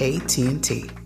AT&T.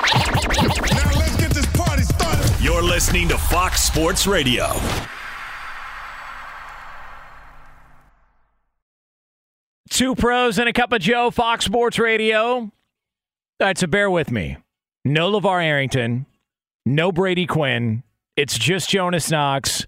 You're listening to Fox Sports Radio. Two pros and a cup of Joe, Fox Sports Radio. All right, so bear with me. No LeVar Arrington, no Brady Quinn. It's just Jonas Knox.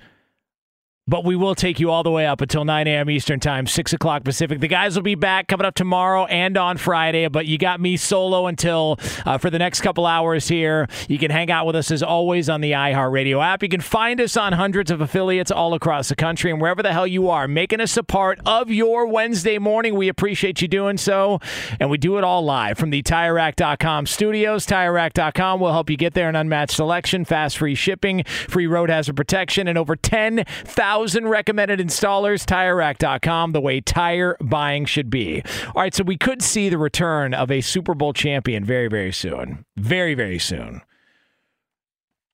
But we will take you all the way up until 9 a.m. Eastern Time, 6 o'clock Pacific. The guys will be back coming up tomorrow and on Friday, but you got me solo until uh, for the next couple hours here. You can hang out with us as always on the iHeartRadio app. You can find us on hundreds of affiliates all across the country and wherever the hell you are, making us a part of your Wednesday morning. We appreciate you doing so. And we do it all live from the TireRack.com studios. TireRack.com will help you get there an unmatched selection, fast free shipping, free road hazard protection, and over 10,000 recommended installers. TireRack.com, the way tire buying should be. All right, so we could see the return of a Super Bowl champion very, very soon. Very, very soon.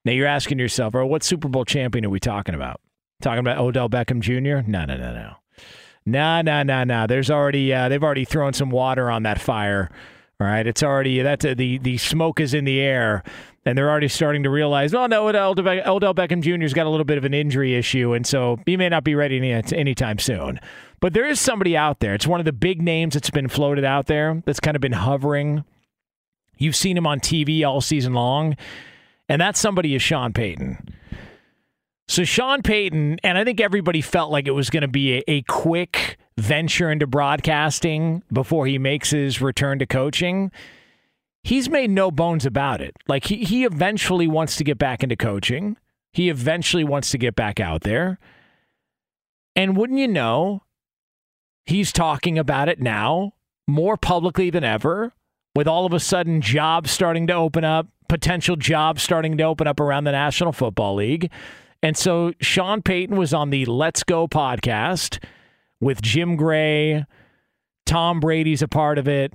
Now you're asking yourself, oh, what Super Bowl champion are we talking about? Talking about Odell Beckham Jr.? No, no, no, no. No, no, no, no. There's already uh, they've already thrown some water on that fire. All right, it's already that's uh, the the smoke is in the air, and they're already starting to realize, oh no, Odell, Odell Beckham Jr.'s got a little bit of an injury issue, and so he may not be ready any, anytime soon. But there is somebody out there. It's one of the big names that's been floated out there that's kind of been hovering. You've seen him on TV all season long, and that somebody is Sean Payton. So Sean Payton, and I think everybody felt like it was going to be a, a quick venture into broadcasting before he makes his return to coaching. He's made no bones about it. Like he, he eventually wants to get back into coaching. He eventually wants to get back out there. And wouldn't you know, he's talking about it now more publicly than ever, with all of a sudden jobs starting to open up, potential jobs starting to open up around the National Football League. And so Sean Payton was on the Let's Go podcast with Jim Gray. Tom Brady's a part of it.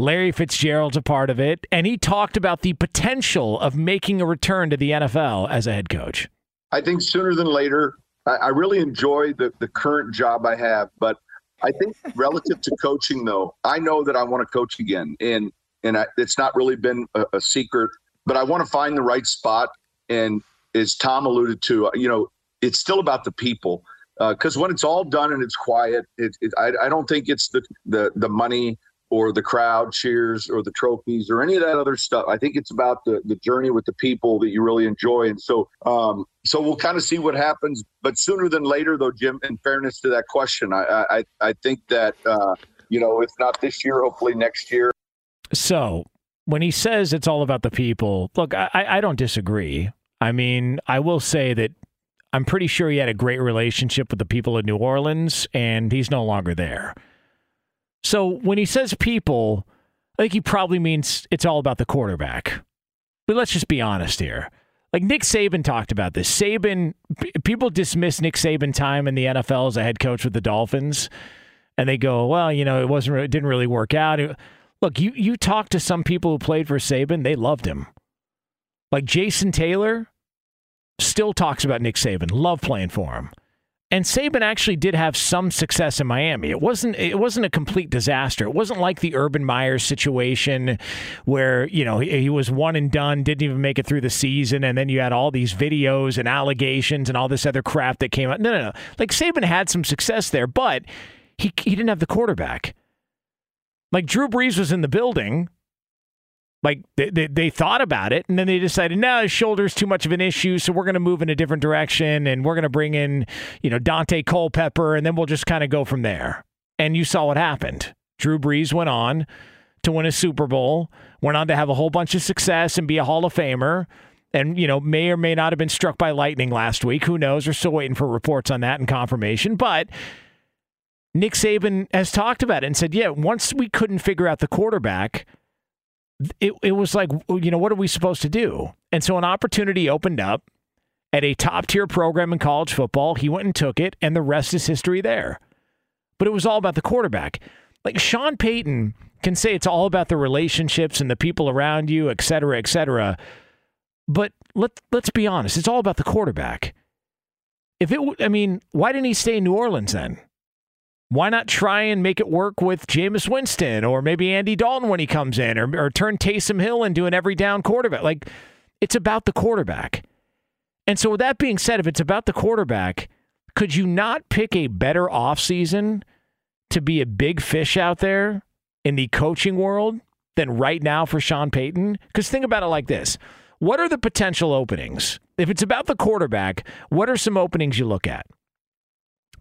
Larry Fitzgerald's a part of it. And he talked about the potential of making a return to the NFL as a head coach. I think sooner than later. I, I really enjoy the, the current job I have, but I think relative to coaching, though, I know that I want to coach again, and and I, it's not really been a, a secret. But I want to find the right spot, and as Tom alluded to, you know, it's still about the people. Because uh, when it's all done and it's quiet, it, it, I, I don't think it's the, the the money or the crowd cheers or the trophies or any of that other stuff. I think it's about the the journey with the people that you really enjoy. And so, um, so we'll kind of see what happens. But sooner than later, though, Jim. In fairness to that question, I I, I think that uh, you know, if not this year, hopefully next year. So when he says it's all about the people, look, I, I don't disagree. I mean, I will say that I'm pretty sure he had a great relationship with the people of New Orleans, and he's no longer there. So when he says people, I think he probably means it's all about the quarterback. But let's just be honest here. Like Nick Saban talked about this. Saban, people dismiss Nick Saban time in the NFL as a head coach with the Dolphins, and they go, "Well, you know, it wasn't, it didn't really work out." Look, you you talk to some people who played for Saban, they loved him. Like Jason Taylor, still talks about Nick Saban, love playing for him. And Saban actually did have some success in Miami. It wasn't it wasn't a complete disaster. It wasn't like the Urban Meyer's situation where, you know, he, he was one and done, didn't even make it through the season and then you had all these videos and allegations and all this other crap that came out. No, no, no. Like Saban had some success there, but he he didn't have the quarterback. Like Drew Brees was in the building, like they, they, they thought about it and then they decided no his shoulder's too much of an issue so we're going to move in a different direction and we're going to bring in you know Daunte Culpepper and then we'll just kind of go from there. And you saw what happened. Drew brees went on to win a super bowl went on to have a whole bunch of success and be a hall of famer and you know may or may not have been struck by lightning last week. Who knows? We're still waiting for reports on that and confirmation but nick saban has talked about it and said yeah once we couldn't figure out the quarterback it, it was like, you know, what are we supposed to do? And so an opportunity opened up at a top tier program in college football. He went and took it, and the rest is history there. But it was all about the quarterback. Like Sean Payton can say it's all about the relationships and the people around you, et cetera, et cetera. But let, let's be honest, it's all about the quarterback. If it, I mean, why didn't he stay in New Orleans then? Why not try and make it work with Jameis Winston or maybe Andy Dalton when he comes in or, or turn Taysom Hill into an every down quarterback? Like, it's about the quarterback. And so, with that being said, if it's about the quarterback, could you not pick a better offseason to be a big fish out there in the coaching world than right now for Sean Payton? Because think about it like this what are the potential openings? If it's about the quarterback, what are some openings you look at?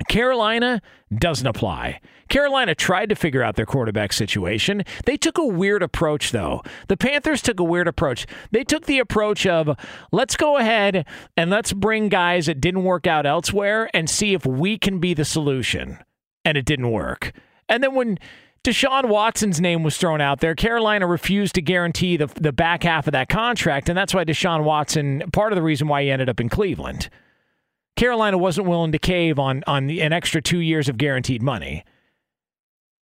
Carolina doesn't apply. Carolina tried to figure out their quarterback situation. They took a weird approach, though. The Panthers took a weird approach. They took the approach of let's go ahead and let's bring guys that didn't work out elsewhere and see if we can be the solution. And it didn't work. And then when Deshaun Watson's name was thrown out there. Carolina refused to guarantee the, the back half of that contract, and that's why Deshaun Watson, part of the reason why he ended up in Cleveland. Carolina wasn't willing to cave on on the, an extra two years of guaranteed money.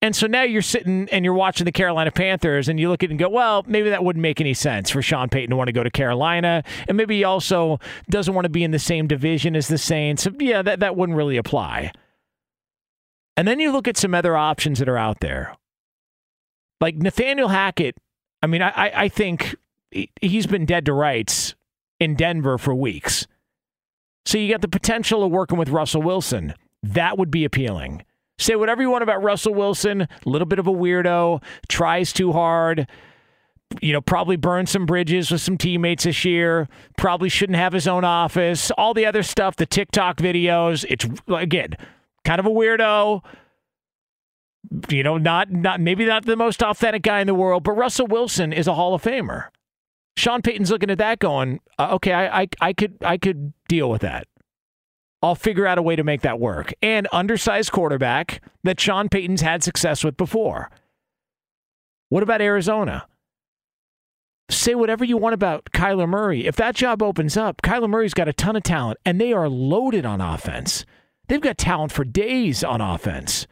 And so now you're sitting and you're watching the Carolina Panthers and you look at it and go, well, maybe that wouldn't make any sense for Sean Payton to want to go to Carolina. And maybe he also doesn't want to be in the same division as the Saints. So, Yeah, that, that wouldn't really apply. And then you look at some other options that are out there. Like Nathaniel Hackett, I mean, I, I think he's been dead to rights in Denver for weeks. So you got the potential of working with Russell Wilson. That would be appealing. Say whatever you want about Russell Wilson, a little bit of a weirdo, tries too hard, you know, probably burned some bridges with some teammates this year, probably shouldn't have his own office, all the other stuff, the TikTok videos. It's again, kind of a weirdo. You know, not not maybe not the most authentic guy in the world, but Russell Wilson is a Hall of Famer. Sean Payton's looking at that, going, uh, "Okay, I, I, I could, I could deal with that. I'll figure out a way to make that work." And undersized quarterback that Sean Payton's had success with before. What about Arizona? Say whatever you want about Kyler Murray. If that job opens up, Kyler Murray's got a ton of talent, and they are loaded on offense. They've got talent for days on offense.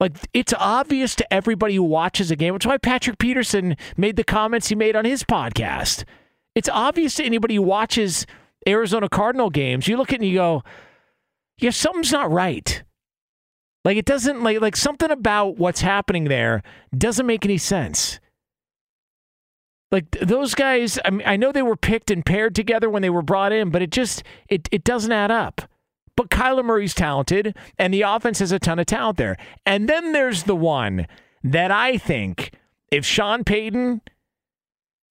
Like it's obvious to everybody who watches a game. Which is why Patrick Peterson made the comments he made on his podcast. It's obvious to anybody who watches Arizona Cardinal games. You look at it and you go, "Yeah, something's not right." Like it doesn't like like something about what's happening there doesn't make any sense. Like those guys, I mean, I know they were picked and paired together when they were brought in, but it just it it doesn't add up. But Kyler Murray's talented, and the offense has a ton of talent there. And then there's the one that I think if Sean Payton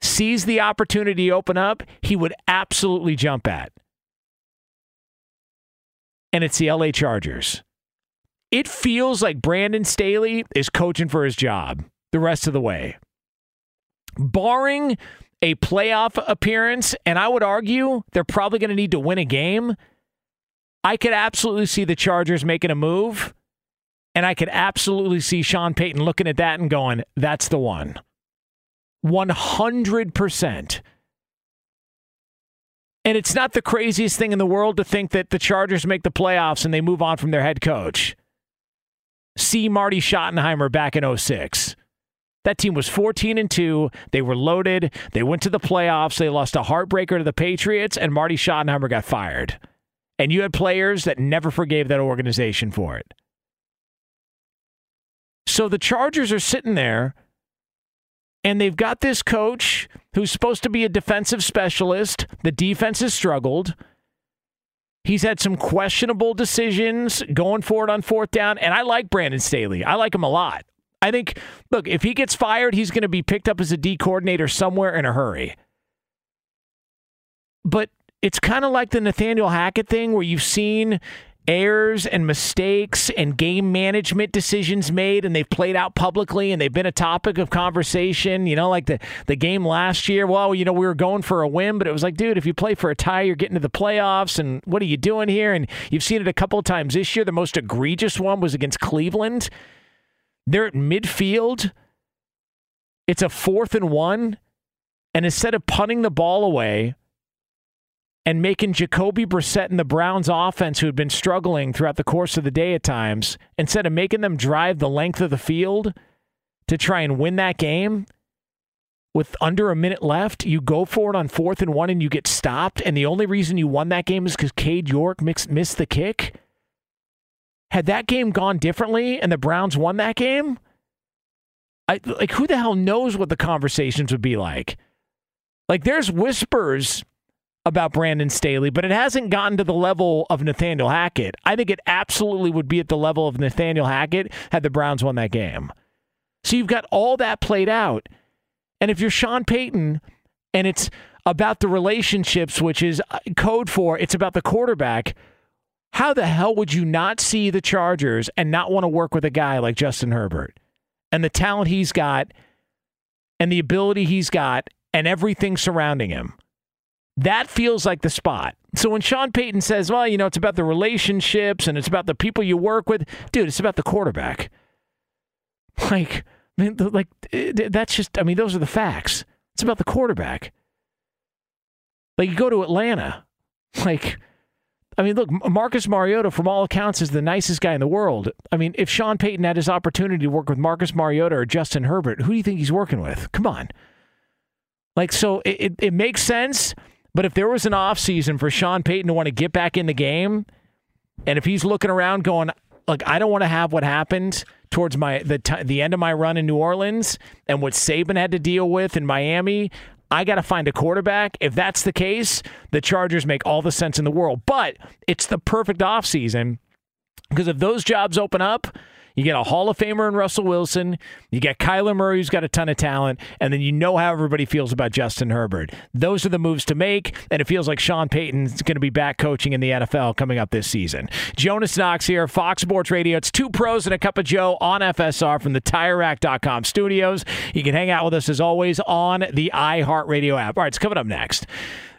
sees the opportunity open up, he would absolutely jump at. And it's the LA Chargers. it feels like Brandon Staley is coaching for his job the rest of the way. Barring a playoff appearance, and I would argue they're probably going to need to win a game. I could absolutely see the Chargers making a move, and I could absolutely see Sean Payton looking at that and going, that's the one. 100%. And it's not the craziest thing in the world to think that the Chargers make the playoffs and they move on from their head coach. See Marty Schottenheimer back in 06. That team was 14 and 2. They were loaded. They went to the playoffs. They lost a heartbreaker to the Patriots, and Marty Schottenheimer got fired. And you had players that never forgave that organization for it. So the Chargers are sitting there, and they've got this coach who's supposed to be a defensive specialist. The defense has struggled. He's had some questionable decisions going forward on fourth down, and I like Brandon Staley. I like him a lot. I think, look, if he gets fired, he's going to be picked up as a D coordinator somewhere in a hurry. But it's kind of like the Nathaniel Hackett thing where you've seen errors and mistakes and game management decisions made and they've played out publicly and they've been a topic of conversation you know like the the game last year well you know we were going for a win but it was like dude if you play for a tie you're getting to the playoffs and what are you doing here? And you've seen it a couple times this year. The most egregious one was against Cleveland. They're at midfield. It's a fourth and one. And instead of punting the ball away and making Jacoby Brissett and the Browns offense, who had been struggling throughout the course of the day at times, instead of making them drive the length of the field to try and win that game with under a minute left, you go for it on fourth and one and you get stopped. And the only reason you won that game is because Cade York missed the kick. Had that game gone differently and the Browns won that game, I, like who the hell knows what the conversations would be like? Like there's whispers about Brandon Staley, but it hasn't gotten to the level of Nathaniel Hackett. I think it absolutely would be at the level of Nathaniel Hackett had the Browns won that game. So you've got all that played out. And if you're Sean Payton and it's about the relationships, which is uh, code for it's about the quarterback, how the hell would you not see the Chargers and not want to work with a guy like Justin Herbert and the talent he's got and the ability he's got and everything surrounding him? That feels like the spot. So when Sean Payton says, well, you know, it's about the relationships and it's about the people you work with, dude, it's about the quarterback. Like, I mean, like eh, that's just, I mean, those are the facts. It's about the quarterback. Like, you go to Atlanta, like, I mean, look, Marcus Mariota, from all accounts, is the nicest guy in the world. I mean, if Sean Payton had his opportunity to work with Marcus Mariota or Justin Herbert, who do you think he's working with? Come on. Like, so it, it, it makes sense. But if there was an offseason for Sean Payton to want to get back in the game, and if he's looking around going, like, I don't want to have what happened towards my the t- the end of my run in New Orleans and what Saban had to deal with in Miami. I got to find a quarterback. If that's the case, the Chargers make all the sense in the world. But it's the perfect offseason because if those jobs open up, you get a Hall of Famer in Russell Wilson. You get Kyler Murray, who's got a ton of talent. And then you know how everybody feels about Justin Herbert. Those are the moves to make. And it feels like Sean Payton's going to be back coaching in the NFL coming up this season. Jonas Knox here, Fox Sports Radio. It's two pros and a cup of Joe on FSR from the TireRack.com studios. You can hang out with us as always on the iHeartRadio app. All right, it's coming up next.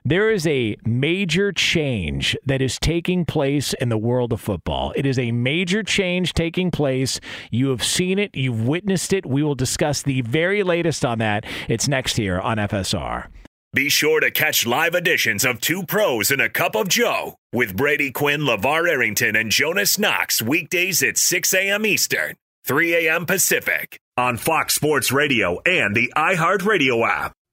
There is a major change that is taking place in the world of football. It is a major change taking place. You have seen it, you've witnessed it. We will discuss the very latest on that. It's next here on FSR. Be sure to catch live editions of Two Pros and a Cup of Joe with Brady Quinn, LeVar Arrington, and Jonas Knox weekdays at 6 a.m. Eastern, 3 a.m. Pacific on Fox Sports Radio and the iHeartRadio app.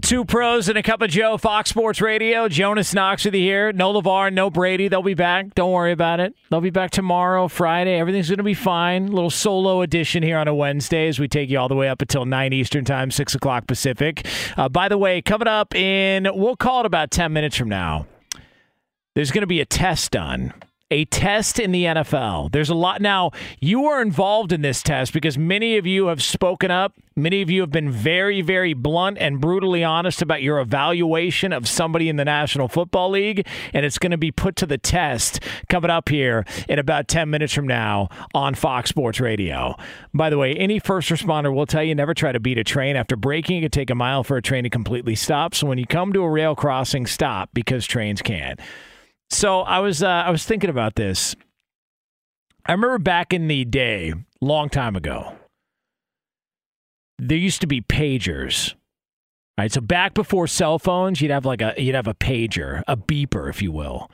Two pros and a cup of Joe, Fox Sports Radio. Jonas Knox with you here. No LeVar, no Brady. They'll be back. Don't worry about it. They'll be back tomorrow, Friday. Everything's going to be fine. little solo edition here on a Wednesday as we take you all the way up until 9 Eastern Time, 6 o'clock Pacific. Uh, by the way, coming up in, we'll call it about 10 minutes from now, there's going to be a test done a test in the NFL. There's a lot. Now, you are involved in this test because many of you have spoken up. Many of you have been very, very blunt and brutally honest about your evaluation of somebody in the National Football League, and it's going to be put to the test coming up here in about 10 minutes from now on Fox Sports Radio. By the way, any first responder will tell you never try to beat a train. After braking, it take a mile for a train to completely stop. So when you come to a rail crossing, stop because trains can't. So I was uh, I was thinking about this. I remember back in the day, long time ago, there used to be pagers. Right, so back before cell phones, you'd have like a you'd have a pager, a beeper, if you will,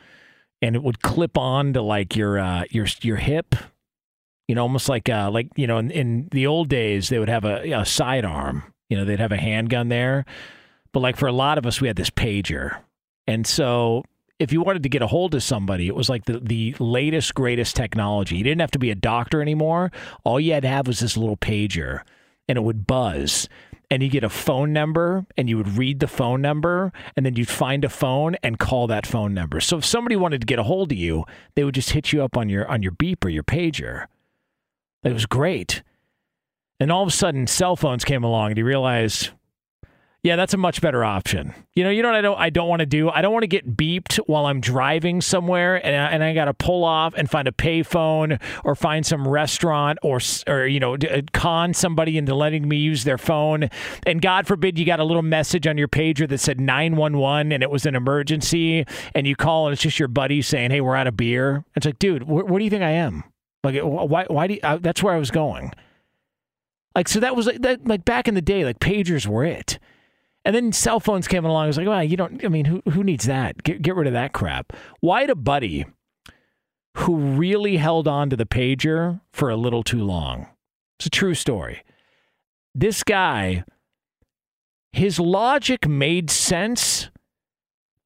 and it would clip on to like your uh, your your hip. You know, almost like uh, like you know, in, in the old days, they would have a, a sidearm. You know, they'd have a handgun there, but like for a lot of us, we had this pager, and so if you wanted to get a hold of somebody, it was like the, the latest, greatest technology. You didn't have to be a doctor anymore. All you had to have was this little pager, and it would buzz. And you get a phone number, and you would read the phone number, and then you'd find a phone and call that phone number. So if somebody wanted to get a hold of you, they would just hit you up on your on your beeper, your pager. It was great. And all of a sudden, cell phones came along, and you realize yeah, that's a much better option. You know, you know what I don't I don't want to do? I don't want to get beeped while I'm driving somewhere and I, and I got to pull off and find a payphone or find some restaurant or or you know, uh, con somebody into letting me use their phone. And God forbid you got a little message on your pager that said 911 and it was an emergency and you call and it's just your buddy saying, "Hey, we're out of beer." It's like, "Dude, wh- do you think I am?" Like why why do you, uh, that's where I was going. Like so that was like, that, like back in the day like pagers were it. And then cell phones came along. I was like, well, you don't, I mean, who, who needs that? Get, get rid of that crap. Why had a buddy who really held on to the pager for a little too long? It's a true story. This guy, his logic made sense,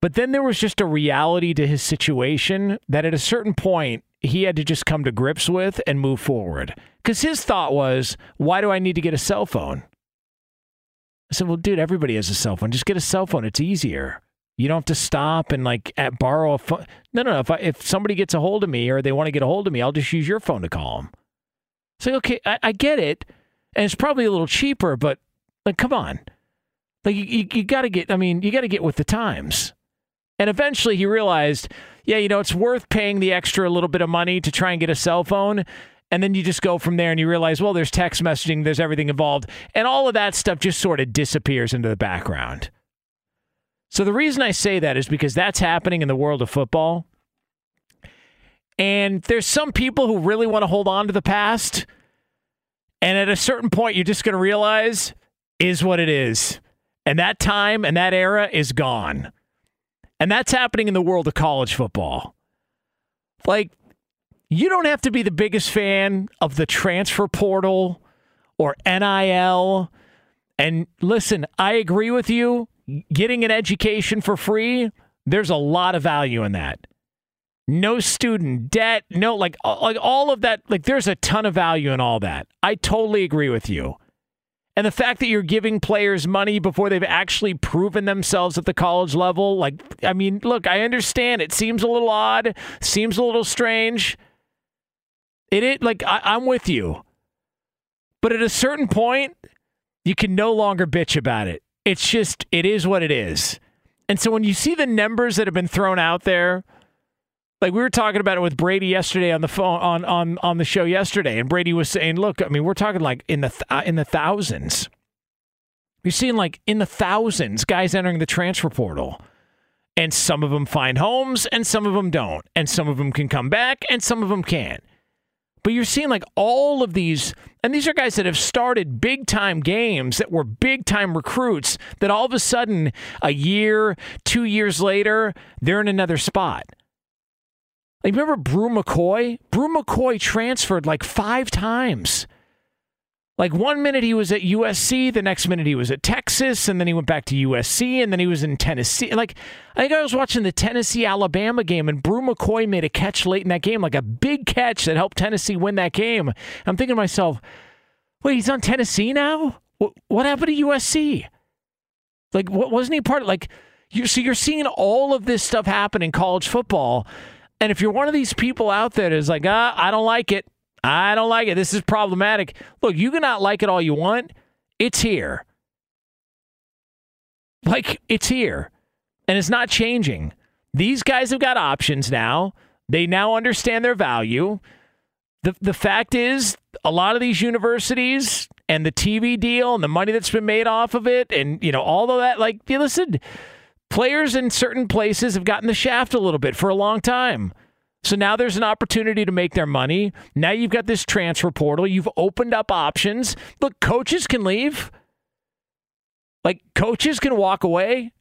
but then there was just a reality to his situation that at a certain point, he had to just come to grips with and move forward. Because his thought was, why do I need to get a cell phone? I said, well, dude, everybody has a cell phone. Just get a cell phone. It's easier. You don't have to stop and like at, borrow a phone. No, no, no. If, I, if somebody gets a hold of me or they want to get a hold of me, I'll just use your phone to call them. Say, okay, I, I get it. And it's probably a little cheaper, but like, come on. Like, you, you, you got to get, I mean, you got to get with the times. And eventually he realized, yeah, you know, it's worth paying the extra little bit of money to try and get a cell phone And then you just go from there and you realize, well, there's text messaging, there's everything involved. And all of that stuff just sort of disappears into the background. So the reason I say that is because that's happening in the world of football. And there's some people who really want to hold on to the past. And at a certain point, you're just going to realize is what it is. And that time and that era is gone. And that's happening in the world of college football. Like, you don't have to be the biggest fan of the transfer portal or NIL. And listen, I agree with you. Getting an education for free, there's a lot of value in that. No student debt, no like like all of that, like there's a ton of value in all that. I totally agree with you. And the fact that you're giving players money before they've actually proven themselves at the college level, like, I mean, look, I understand it seems a little odd, seems a little strange. It is like I, I'm with you, but at a certain point, you can no longer bitch about it. It's just it is what it is. And so when you see the numbers that have been thrown out there, like we were talking about it with Brady yesterday on the phone on on on the show yesterday, and Brady was saying, "Look, I mean, we're talking like in the th- uh, in the thousands. You're seeing like in the thousands guys entering the transfer portal." And some of them find homes and some of them don't. And some of them can come back and some of them can't. But you're seeing like all of these, and these are guys that have started big time games that were big time recruits that all of a sudden, a year, two years later, they're in another spot. Like, remember Bru McCoy? Bru McCoy transferred like five times. Like one minute he was at USC, the next minute he was at Texas, and then he went back to USC, and then he was in Tennessee. Like I think I was watching the Tennessee Alabama game, and Bru McCoy made a catch late in that game, like a big catch that helped Tennessee win that game. I'm thinking to myself, wait, he's on Tennessee now? What, what happened to USC? Like, what wasn't he part of? Like, you so you're seeing all of this stuff happen in college football, and if you're one of these people out there that's like, ah, I don't like it. I don't like it. This is problematic. Look, you can not like it all you want. It's here. Like, it's here. And it's not changing. These guys have got options now. They now understand their value. The, the fact is, a lot of these universities and the TV deal and the money that's been made off of it, and, you know, all of that, like, you listen, players in certain places have gotten the shaft a little bit for a long time. So now there's an opportunity to make their money. Now you've got this transfer portal. You've opened up options. Look, coaches can leave. Like coaches can walk away.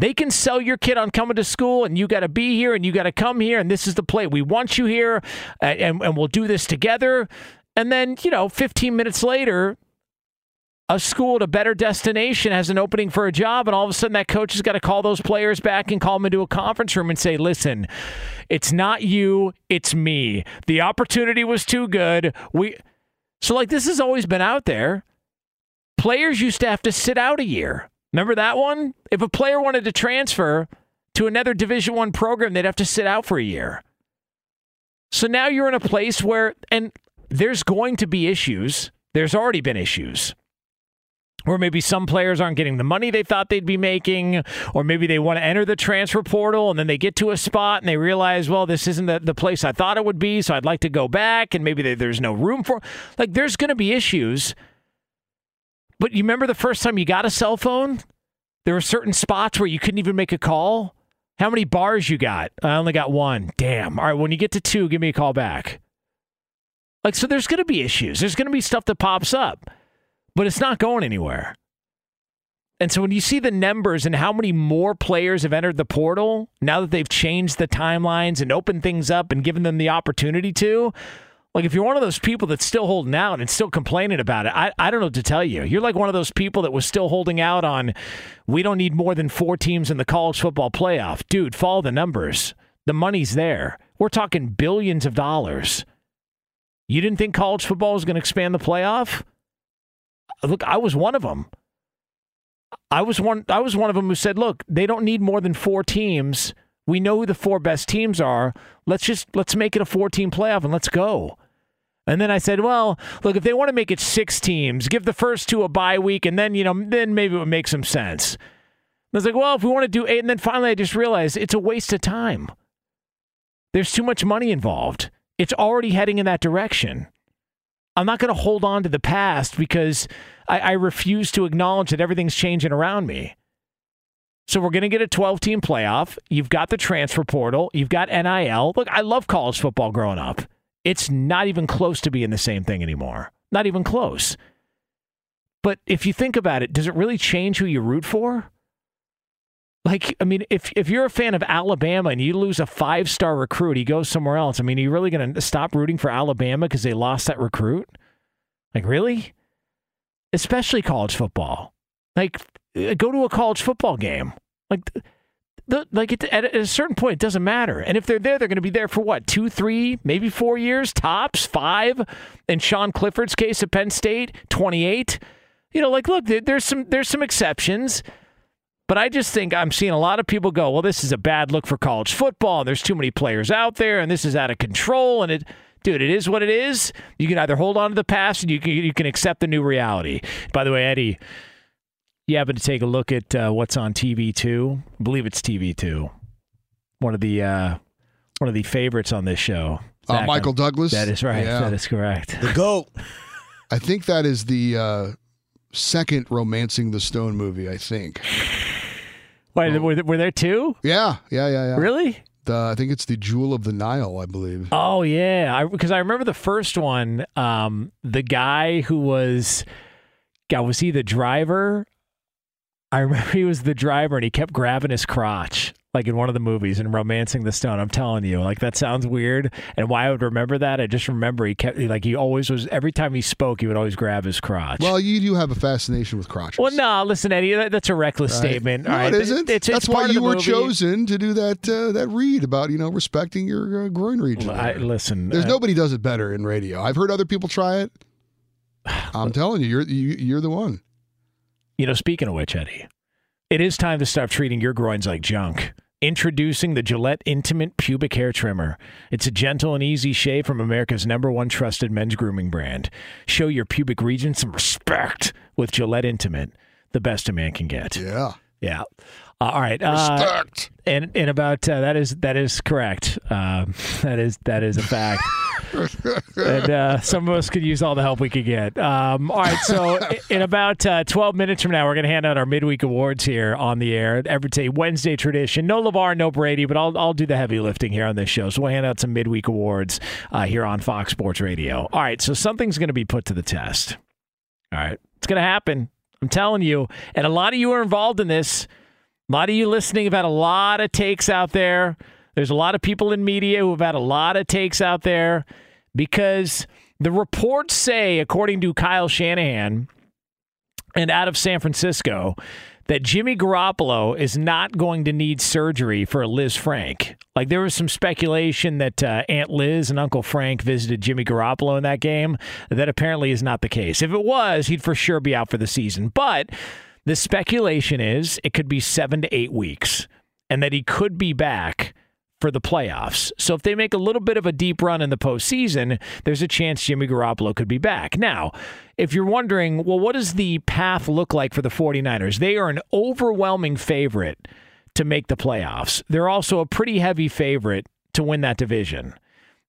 They can sell your kid on coming to school, and you got to be here, and you got to come here, and this is the play. We want you here, and, and we'll do this together. And then, you know, 15 minutes later, a school at a better destination has an opening for a job, and all of a sudden that coach has got to call those players back and call them into a conference room and say, listen, it's not you, it's me. The opportunity was too good. We so like this has always been out there. Players used to have to sit out a year. Remember that one? If a player wanted to transfer to another Division 1 program, they'd have to sit out for a year. So now you're in a place where and there's going to be issues. There's already been issues or maybe some players aren't getting the money they thought they'd be making, or maybe they want to enter the transfer portal and then they get to a spot and they realize, well, this isn't the, the place I thought it would be, so I'd like to go back, and maybe they, there's no room for. Like, there's going to be issues. But you remember the first time you got a cell phone? There were certain spots where you couldn't even make a call. How many bars you got? I only got one. Damn. All right, when you get to two, give me a call back. Like, so there's going to be issues. There's going to be stuff that pops up but it's not going anywhere. And so when you see the numbers and how many more players have entered the portal now that they've changed the timelines and opened things up and given them the opportunity to, like if you're one of those people that's still holding out and still complaining about it, I, I don't know what to tell you. You're like one of those people that was still holding out on we don't need more than four teams in the college football playoff. Dude, follow the numbers. The money's there. We're talking billions of dollars. You didn't think college football was going to expand the playoff? Look, I was one of them. I was one. I was one of them who said, "Look, they don't need more than four teams. We know who the four best teams are. Let's just let's make it a four-team playoff and let's go." And then I said, "Well, look, if they want to make it six teams, give the first two a bye week, and then you know, then maybe it would make some sense." I was like, "Well, if we want to do eight, and then finally I just realized it's a waste of time. There's too much money involved. It's already heading in that direction. I'm not going to hold on to the past because I, I refuse to acknowledge that everything's changing around me. So we're going to get a 12 team playoff. You've got the transfer portal. You've got NIL. Look, I love college football growing up. It's not even close to being the same thing anymore. Not even close. But if you think about it, does it really change who you root for? Like, I mean, if if you're a fan of Alabama and you lose a five star recruit, he goes somewhere else. I mean, are you really going to stop rooting for Alabama because they lost that recruit? Like, really? Especially college football. Like, uh, go to a college football game. Like, the, like it, at a certain point, it doesn't matter. And if they're there, they're going to be there for what, two, three, maybe four years, tops, five. In Sean Clifford's case at Penn State, 28. You know, like, look, there, there's some there's some exceptions. But I just think I'm seeing a lot of people go, well, this is a bad look for college football. There's too many players out there, and this is out of control. And it, dude, it is what it is. You can either hold on to the past, and you can you can accept the new reality. By the way, Eddie, you happen to take a look at uh, what's on TV two? I believe it's TV two. One of the uh, one of the favorites on this show. Uh, Michael I'm- Douglas. That is right. Yeah. That is correct. The GOAT. I think that is the uh, second Romancing the Stone movie. I think. Wait, were, there- were there two? Yeah, yeah, yeah, yeah. Really? The, I think it's the Jewel of the Nile. I believe. Oh yeah, because I, remember the first one. Um, the guy who was, God, was he the driver? I remember he was the driver, and he kept grabbing his crotch, like in one of the movies, and romancing the stone. I'm telling you, like that sounds weird. And why I would remember that, I just remember he kept like he always was. Every time he spoke, he would always grab his crotch. Well, you do have a fascination with crotches. Well, no, listen, Eddie, that, that's a reckless Right? statement. No, right, it isn't. It's, it's That's why you were movie. chosen to do that uh, that read about you know respecting your uh, groin region. I, listen, There's uh, nobody does it better in radio. I've heard other people try it. I'm telling you, you're you, you're the one. You know, speaking of which, Eddie, it is time to stop treating your groins like junk. Introducing the Gillette Intimate Pubic Hair Trimmer. It's a gentle and easy shave from America's number one trusted men's grooming brand. Show your pubic region some respect with Gillette Intimate, the best a man can get. Yeah. Yeah. Uh, all right. Uh, Respect. and and about uh, that is that is correct. Um, that is that is a fact. And uh, some of us could use all the help we could get. Um, all right, so in about uh, 12 minutes from now, we're going to hand out our midweek awards here on the air. Every day, Wednesday tradition. No LeVar, no Brady, but I'll, I'll do the heavy lifting here on this show. So we'll hand out some midweek awards uh, here on Fox Sports Radio. All right, so something's going to be put to the test. All right, it's going to happen. I'm telling you. And a lot of you are involved in this. A lot of you listening have had a lot of takes out there. There's a lot of people in media who have had a lot of takes out there because the reports say, according to Kyle Shanahan and out of San Francisco, that Jimmy Garoppolo is not going to need surgery for Lisfranc. Like there was some speculation that uh, Aunt Liz and Uncle Frank visited Jimmy Garoppolo in that game. That apparently is not the case. If it was, he'd for sure be out for the season. But the speculation is it could be seven to eight weeks and that he could be back for the playoffs. So if they make a little bit of a deep run in the postseason, there's a chance Jimmy Garoppolo could be back. Now, if you're wondering, well, what does the path look like for the 49ers? They are an overwhelming favorite to make the playoffs. They're also a pretty heavy favorite to win that division.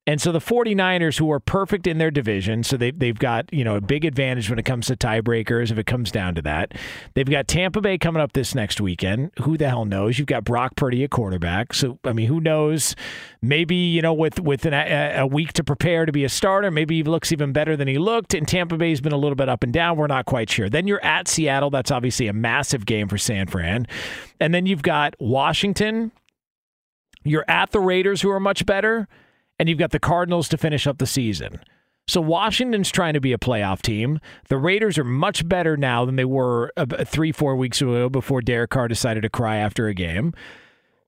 And so the 49ers, who are perfect in their division, so they, they've got, you know, a big advantage when it comes to tiebreakers if it comes down to that. They've got Tampa Bay coming up this next weekend. Who the hell knows? You've got Brock Purdy at quarterback. So, I mean, who knows? Maybe, you know, with, with an, a, a week to prepare to be a starter, maybe he looks even better than he looked. And Tampa Bay's been a little bit up and down. We're not quite sure. Then you're at Seattle. That's obviously a massive game for San Fran. And then you've got Washington. You're at the Raiders, who are much better and you've got the Cardinals to finish up the season. So Washington's trying to be a playoff team. The Raiders are much better now than they were uh, three, four weeks ago before Derek Carr decided to cry after a game.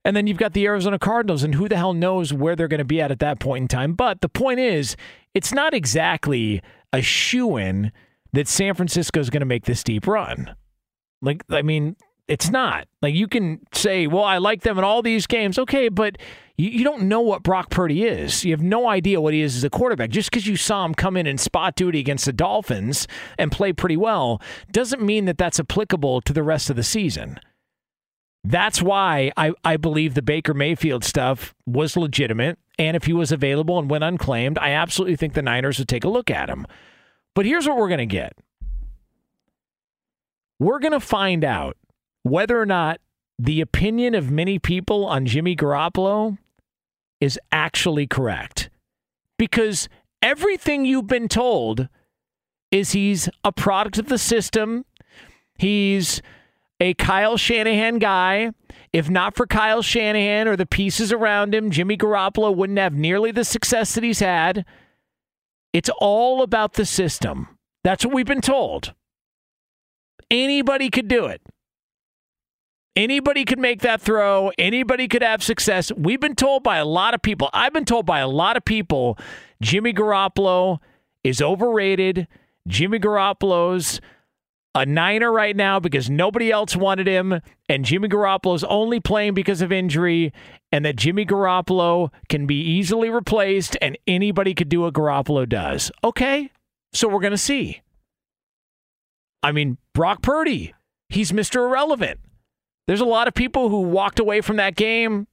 And then you've got the Arizona Cardinals, and who the hell knows where they're going to be at at that point in time. But the point is, it's not exactly a shoe in that San Francisco is going to make this deep run. Like, I mean, it's not. Like, you can say, well, I like them in all these games. Okay, but you, you don't know what Brock Purdy is. You have no idea what he is as a quarterback. Just because you saw him come in in spot duty against the Dolphins and play pretty well doesn't mean that that's applicable to the rest of the season. That's why I, I believe the Baker Mayfield stuff was legitimate and if he was available and went unclaimed, I absolutely think the Niners would take a look at him. But here's what we're going to get we're going to find out whether or not the opinion of many people on Jimmy Garoppolo is actually correct. Because everything you've been told is he's a product of the system. He's a Kyle Shanahan guy. If not for Kyle Shanahan or the pieces around him, Jimmy Garoppolo wouldn't have nearly the success that he's had. It's all about the system. That's what we've been told. Anybody could do it. Anybody could make that throw. Anybody could have success. We've been told by a lot of people. I've been told by a lot of people Jimmy Garoppolo is overrated. Jimmy Garoppolo's a Niner right now because nobody else wanted him, and Jimmy Garoppolo's only playing because of injury, and that Jimmy Garoppolo can be easily replaced, and anybody could do what Garoppolo does. Okay, so we're going to see. I mean, Brock Purdy, he's Mr. Irrelevant. There's a lot of people who walked away from that game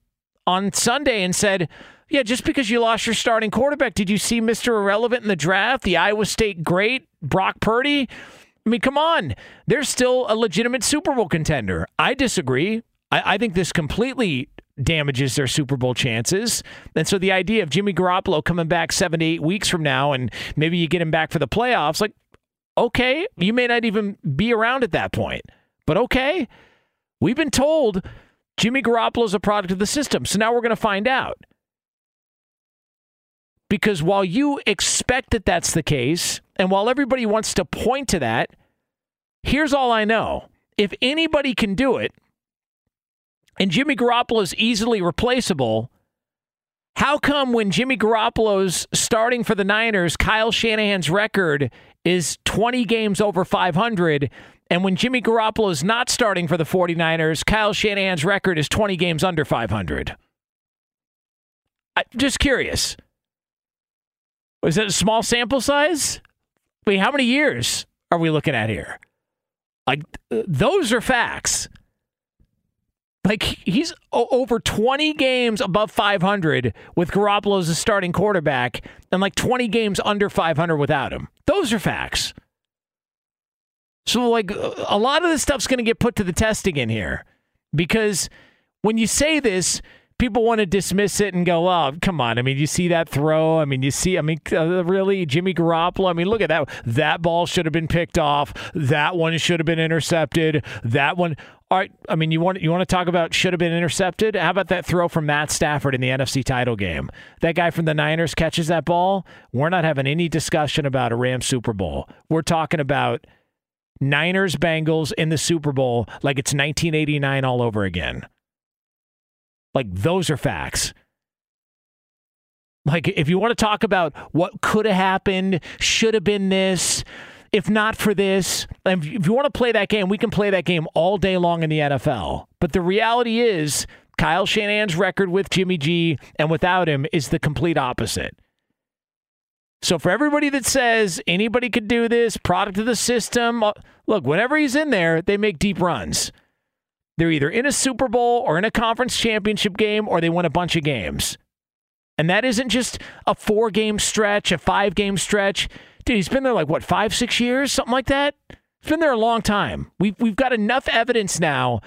on Sunday and said, yeah, just because you lost your starting quarterback, did you see Mr. Irrelevant in the draft? The Iowa State great, Brock Purdy? I mean, come on. They're still a legitimate Super Bowl contender. I disagree. I, I think this completely damages their Super Bowl chances. And so the idea of Jimmy Garoppolo coming back seven to eight weeks from now and maybe you get him back for the playoffs, like, okay, you may not even be around at that point. But okay, we've been told Jimmy Garoppolo is a product of the system. So now we're going to find out. Because while you expect that that's the case, and while everybody wants to point to that, here's all I know. If anybody can do it, and Jimmy Garoppolo is easily replaceable, how come when Jimmy Garoppolo's starting for the Niners, Kyle Shanahan's record is 20 games over 500, and when Jimmy Garoppolo is not starting for the 49ers, Kyle Shanahan's record is 20 games under 500? I'm just curious. Was it a small sample size? I mean, how many years are we looking at here? Like, those are facts. Like, he's over 20 games above 500 with Garoppolo as a starting quarterback and like 20 games under 500 without him. Those are facts. So, like, a lot of this stuff's going to get put to the test again here because when you say this, people want to dismiss it and go, "Oh, come on!" I mean, you see that throw? I mean, you see? I mean, uh, really, Jimmy Garoppolo? I mean, look at that. That ball should have been picked off. That one should have been intercepted. That one. All right. I mean, you want you want to talk about should have been intercepted? How about that throw from Matt Stafford in the NFC title game? That guy from the Niners catches that ball. We're not having any discussion about a Rams Super Bowl. We're talking about Niners Bengals in the Super Bowl like it's 1989 all over again. Like those are facts. Like if you want to talk about what could have happened, should have been this, if not for this, and if you want to play that game, we can play that game all day long in the NFL. But the reality is, Kyle Shanahan's record with Jimmy G and without him is the complete opposite. So for everybody that says anybody could do this, product of the system, uh, look, whenever he's in there, they make deep runs. They're either in a Super Bowl or in a conference championship game or they win a bunch of games. And that isn't just a four game stretch, a five game stretch. Dude, he's been there like what, five, six years, something like that? He's been there a long time. We've, we've got enough evidence now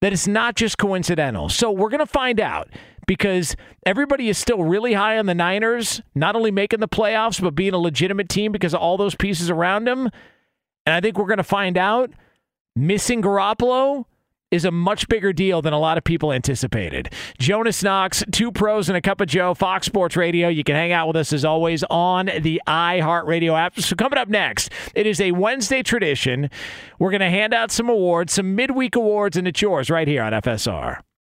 that it's not just coincidental. So we're to find out because everybody is still really high on the Niners, not only making the playoffs, but being a legitimate team because of all those pieces around them. And I think we're going to find out missing Garoppolo is a much bigger deal than a lot of people anticipated. Jonas Knox, two pros and a cup of Joe, Fox Sports Radio. You can hang out with us as always on the iHeartRadio app. So coming up next, it is a Wednesday tradition. We're going to hand out some awards, some midweek awards, and it's yours right here on FSR.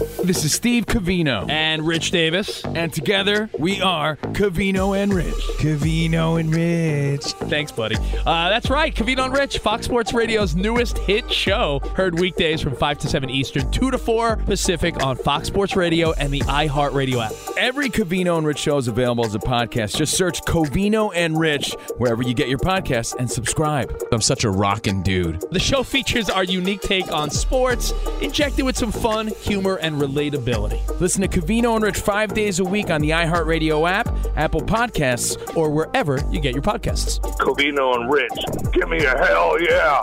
This is Steve Covino and Rich Davis, and together we are Covino and Rich. Covino and Rich. Thanks, buddy. Uh, that's right, Covino and Rich, Fox Sports Radio's newest hit show. Heard weekdays from 5 to 7 Eastern, 2 to 4 Pacific on Fox Sports Radio and the iHeartRadio app. Every Covino and Rich show is available as a podcast. Just search Covino and Rich wherever you get your podcasts and subscribe. I'm such a rockin' dude. The show features our unique take on sports, injected with some fun, humor, and relatability. Listen to Covino and Rich five days a week on the iHeartRadio app, Apple Podcasts, or wherever you get your podcasts. Covino and Rich, give me a hell yeah.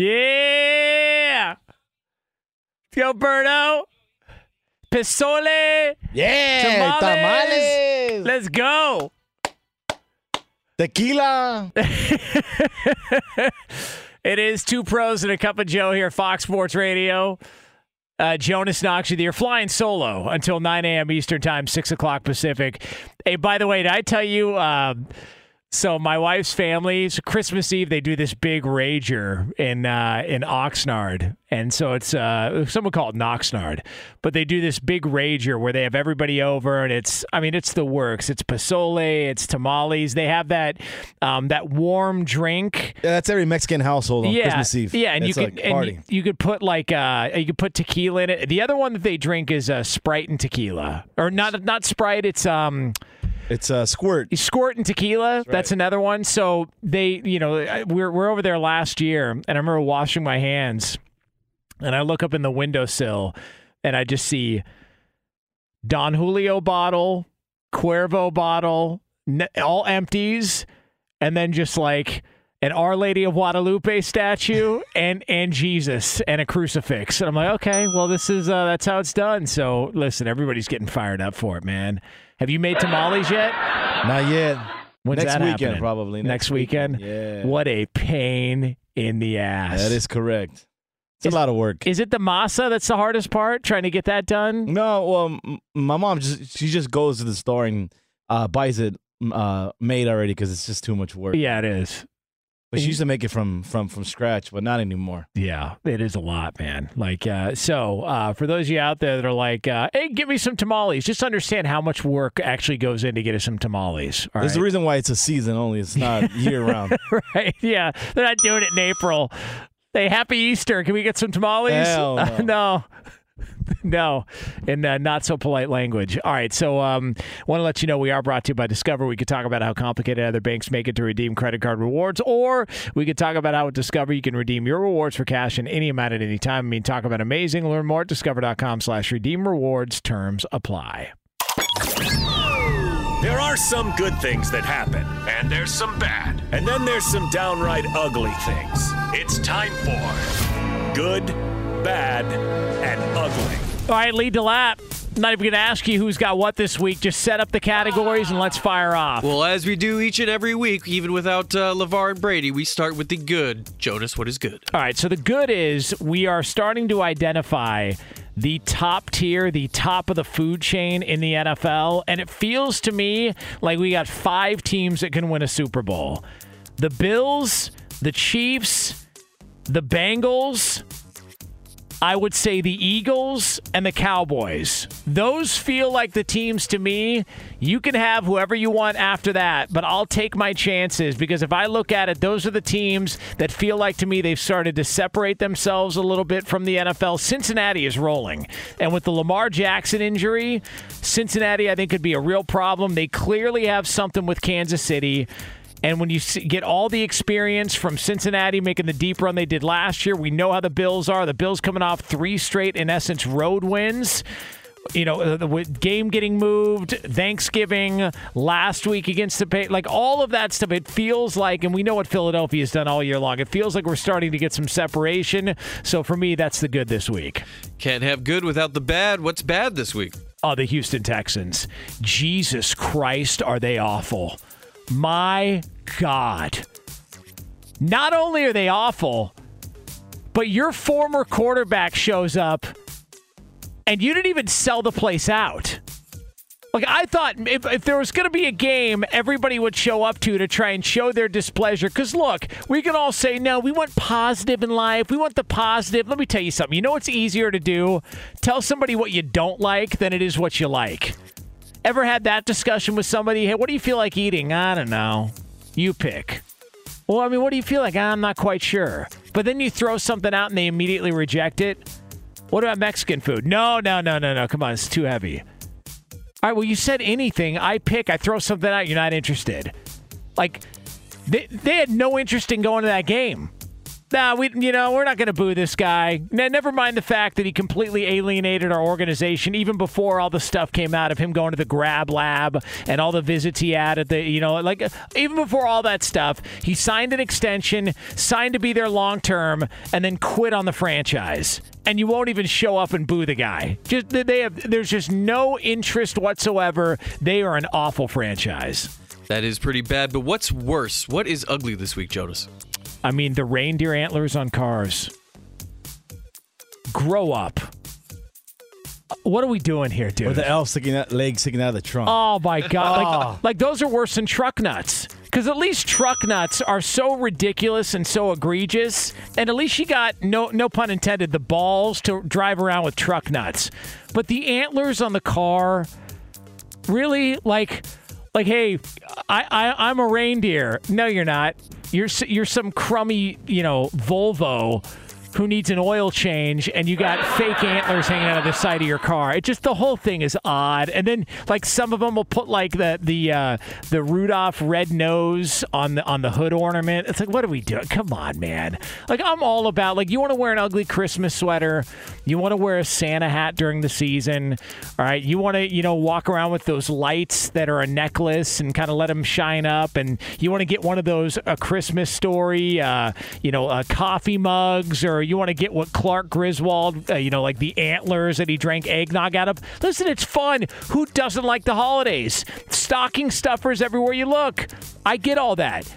Yeah. Gilberto. Pozole. Yeah, tamales. Let's go. Tequila. it is two pros and a cup of Joe here, Fox Sports Radio. Uh, Jonas Knox with you. You're flying solo until 9 a.m. Eastern Time, 6 o'clock Pacific. Hey, by the way, did I tell you? Um, so my wife's family, so Christmas Eve, they do this big rager in uh, in Oxnard, and so it's uh, someone called it Oxnard, but they do this big rager where they have everybody over, and it's I mean it's the works. It's pozole, it's tamales. They have that um, that warm drink. Yeah, that's every Mexican household on yeah, Christmas Eve. Yeah, and It's you could and you, you could put like uh you could put tequila in it. The other one that they drink is uh, Sprite and tequila, or not not Sprite. It's um. It's a squirt. Squirt and tequila. That's another one. So they, you know, we're we're over there last year, and I remember washing my hands, and I look up in the windowsill, and I just see Don Julio bottle, Cuervo bottle, all empties, and then just like an Our Lady of Guadalupe statue and and Jesus and a crucifix. And I'm like, okay, well, this is uh, that's how it's done. So listen, everybody's getting fired up for it, man. Have you made tamales yet? Not yet. When's Next that weekend, happening? probably. Next, Next weekend. Yeah. What a pain in the ass. That is correct. It's a lot of work. Is it the masa that's the hardest part? Trying to get that done? No, well, my mom just she just goes to the store and uh, buys it uh, made already because it's just too much work. Yeah, it is. But she used to make it from from from scratch, but not anymore. Yeah, it is a lot, man. Like, uh, so uh, for those of you out there that are like, uh, "Hey, give me some tamales," just understand how much work actually goes into getting some tamales. all There's right? the reason why it's a season only. It's not year round. right? Yeah, they're not doing it in April. Hey, happy Easter. Can we get some tamales? Hell no. no. no, in uh, not so polite language. All right, so um, want to let you know we are brought to you by Discover. We could talk about how complicated other banks make it to redeem credit card rewards, or we could talk about how at Discover you can redeem your rewards for cash in any amount at any time. I mean, talk about amazing. Learn more at discover.com/slash redeem rewards. Terms apply. There are some good things that happen, and there's some bad. And then there's some downright ugly things. It's time for Good, Bad, and Ugly. All right, lead to lap. Not even going to ask you who's got what this week. Just set up the categories and let's fire off. Well, as we do each and every week, even without uh, LaVar and Brady, we start with the good. Jonas, what is good? All right, so the good is we are starting to identify the top tier, the top of the food chain in the NFL, and it feels to me like we got five teams that can win a Super Bowl. The Bills, the Chiefs, the Bengals, I would say the Eagles and the Cowboys. Those feel like the teams to me. You can have whoever you want after that, but I'll take my chances because if I look at it, those are the teams that feel like to me they've started to separate themselves a little bit from the NFL. Cincinnati is rolling. And with the Lamar Jackson injury, Cincinnati I think could be a real problem. They clearly have something with Kansas City. And when you see, get all the experience from Cincinnati making the deep run they did last year, we know how the Bills are. The Bills coming off three straight, in essence, road wins. You know, uh, the the game getting moved, Thanksgiving last week against the pay, like all of that stuff. It feels like, and we know what Philadelphia has done all year long. It feels like we're starting to get some separation. So for me, that's the good this week. Can't have good without the bad. What's bad this week? Oh, the Houston Texans. Jesus Christ, are they awful? My God. Not only are they awful, but your former quarterback shows up and you didn't even sell the place out. Like, I thought if, if there was going to be a game everybody would show up to to try and show their displeasure. Because, look, we can all say, no, we want positive in life. We want the positive. Let me tell you something. You know what's easier to do? Tell somebody what you don't like than it is what you like. Ever had that discussion with somebody? Hey, what do you feel like eating? I don't know. You pick. Well, I mean, what do you feel like? I'm not quite sure. But then you throw something out and they immediately reject it. What about Mexican food? No, no, no, no, no. Come on, it's too heavy. All right, well, you said anything. I pick, I throw something out, you're not interested. Like, they, they had no interest in going to that game. Nah, we, you know, we're not going to boo this guy. Ne- never mind the fact that he completely alienated our organization even before all the stuff came out of him going to the grab lab and all the visits he had at the, you know, like uh, even before all that stuff, he signed an extension, signed to be there long term, and then quit on the franchise. And you won't even show up and boo the guy. Just they have, there's just no interest whatsoever. They are an awful franchise. That is pretty bad. But what's worse? What is ugly this week, Jonas? I mean, the reindeer antlers on cars. Grow up. What are we doing here, dude? Or the elf sticking out, leg sticking out of the trunk. Oh my god! Oh. Like, ah. like those are worse than truck nuts. Because at least truck nuts are so ridiculous and so egregious, and at least you got no no pun intended the balls to drive around with truck nuts. But the antlers on the car, really like like hey, I, I I'm a reindeer. No, you're not. You're you're some crummy you know Volvo who needs an oil change and you got fake antlers hanging out of the side of your car. It just the whole thing is odd. And then like some of them will put like the the uh, the Rudolph red nose on the on the hood ornament. It's like what are we doing? Come on, man. Like I'm all about like you want to wear an ugly Christmas sweater, you want to wear a Santa hat during the season. All right, you want to you know walk around with those lights that are a necklace and kind of let them shine up and you want to get one of those a Christmas story uh, you know, uh, coffee mugs or you want to get what Clark Griswold, uh, you know, like the antlers that he drank eggnog out of. Listen, it's fun. Who doesn't like the holidays? Stocking stuffers everywhere you look. I get all that.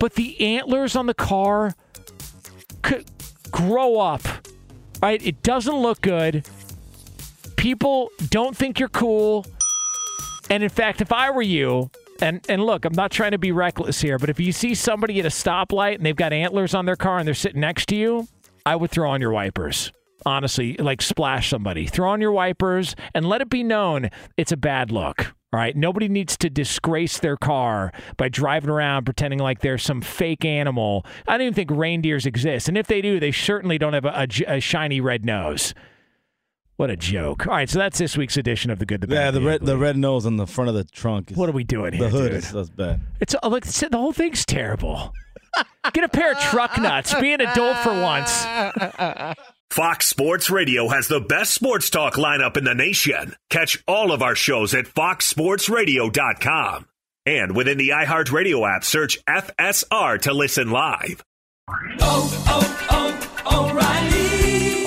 But the antlers on the car, c- grow up, right? It doesn't look good. People don't think you're cool. And in fact, if I were you, and and look, I'm not trying to be reckless here, but if you see somebody at a stoplight and they've got antlers on their car and they're sitting next to you, I would throw on your wipers. Honestly, like splash somebody. Throw on your wipers and let it be known it's a bad look. All right. Nobody needs to disgrace their car by driving around pretending like there's some fake animal. I don't even think reindeers exist. And if they do, they certainly don't have a shiny red nose. What a joke. All right. So that's this week's edition of The Good, the Bad, Yeah, and the red the red nose on the front of the trunk. Is, What are we doing the hood dude? is that's bad. It's uh, like the whole thing's terrible. Get a pair of truck nuts. Be an adult for once. Fox Sports Radio has the best sports talk lineup in the nation. Catch all of our shows at foxsportsradio.com. And within the iHeartRadio app, search FSR to listen live. Oh, oh, oh,